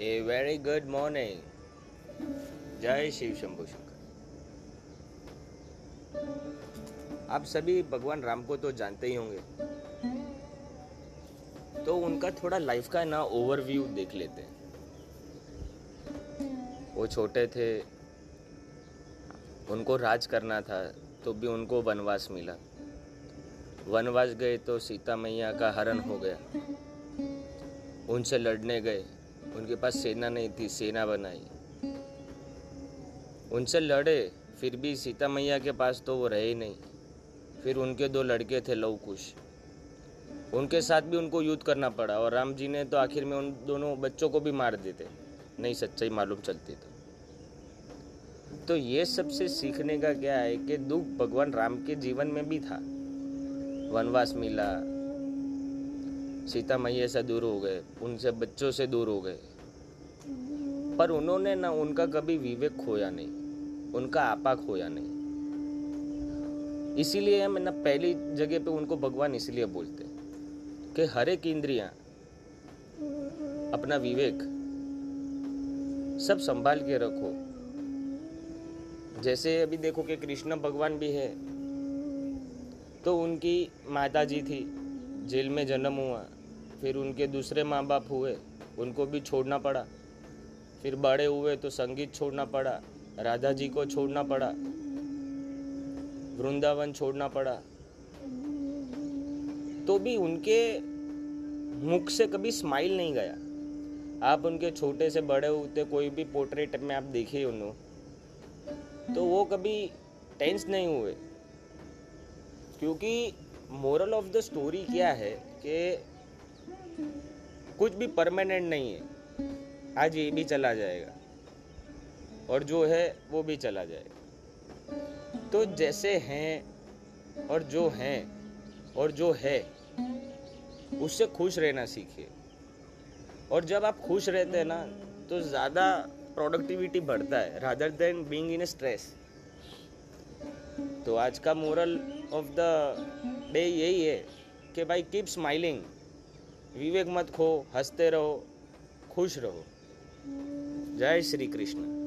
A very good morning जय शिव शंभु शंकर। आप सभी भगवान राम को तो जानते ही होंगे। तो उनका थोड़ा लाइफ का ना ओवरव्यू देख लेते हैं। वो छोटे थे। उनको राज करना था तो भी उनको वनवास मिला। वनवास गए तो सीता मैया का हरण हो गया। उनसे लड़ने गए। उनके पास सेना नहीं थी, सेना बनाई। उनसे लड़े, फिर भी सीता मैया के पास तो वो रहे नहीं। फिर उनके दो लड़के थे लव कुश उनके साथ भी उनको युद्ध करना पड़ा और राम जी ने तो आखिर में उन दोनों बच्चों को भी मार देते। नहीं सच्चाई मालूम चलती तो। तो ये सबसे सीखने का क्या है कि दुख भगवान राम के जीवन में भी था। वनवास मिला सीता मैया से दूर हो गए, उनसे बच्चों से दूर हो गए। पर उन्होंने ना उनका कभी विवेक खोया नहीं, उनका आपा खोया नहीं। इसीलिए हम ना पहली जगह पे उनको भगवान इसलिए बोलते कि हर एक इंद्रिया, अपना विवेक, सब संभाल के रखो। जैसे अभी देखो कि कृष्ण भगवान भी है तो उनकी माता जी थी जेल में जन्म हुआ। फिर उनके दूसरे माँ बाप हुए। उनको भी छोड़ना पड़ा। फिर बड़े हुए तो संगीत छोड़ना पड़ा राधा जी को छोड़ना पड़ा, वृंदावन छोड़ना पड़ा। तो भी उनके मुख से कभी स्माइल नहीं गया। आप उनके छोटे से बड़े होते कोई भी पोर्ट्रेट में आप देखिए उन्होंने तो वो कभी टेंस नहीं हुए। क्योंकि मोरल ऑफ़ द स्टोरी क्या है कि कुछ भी परमानेंट नहीं है। आज ये भी चला जाएगा। और जो है, वो भी चला जाएगा। तो जैसे हैं और जो हैं और जो है, उससे खुश रहना सीखिए। और जब आप खुश रहते हैं ना तो ज़्यादा प्रोडक्टिविटी बढ़ता है rather than being in stress तो आज का मोरल ऑफ़ द डे यही है कि भाई कीप स्माइलिंग विवेक मत खो, हँसते रहो, खुश रहो. जय श्री कृष्ण.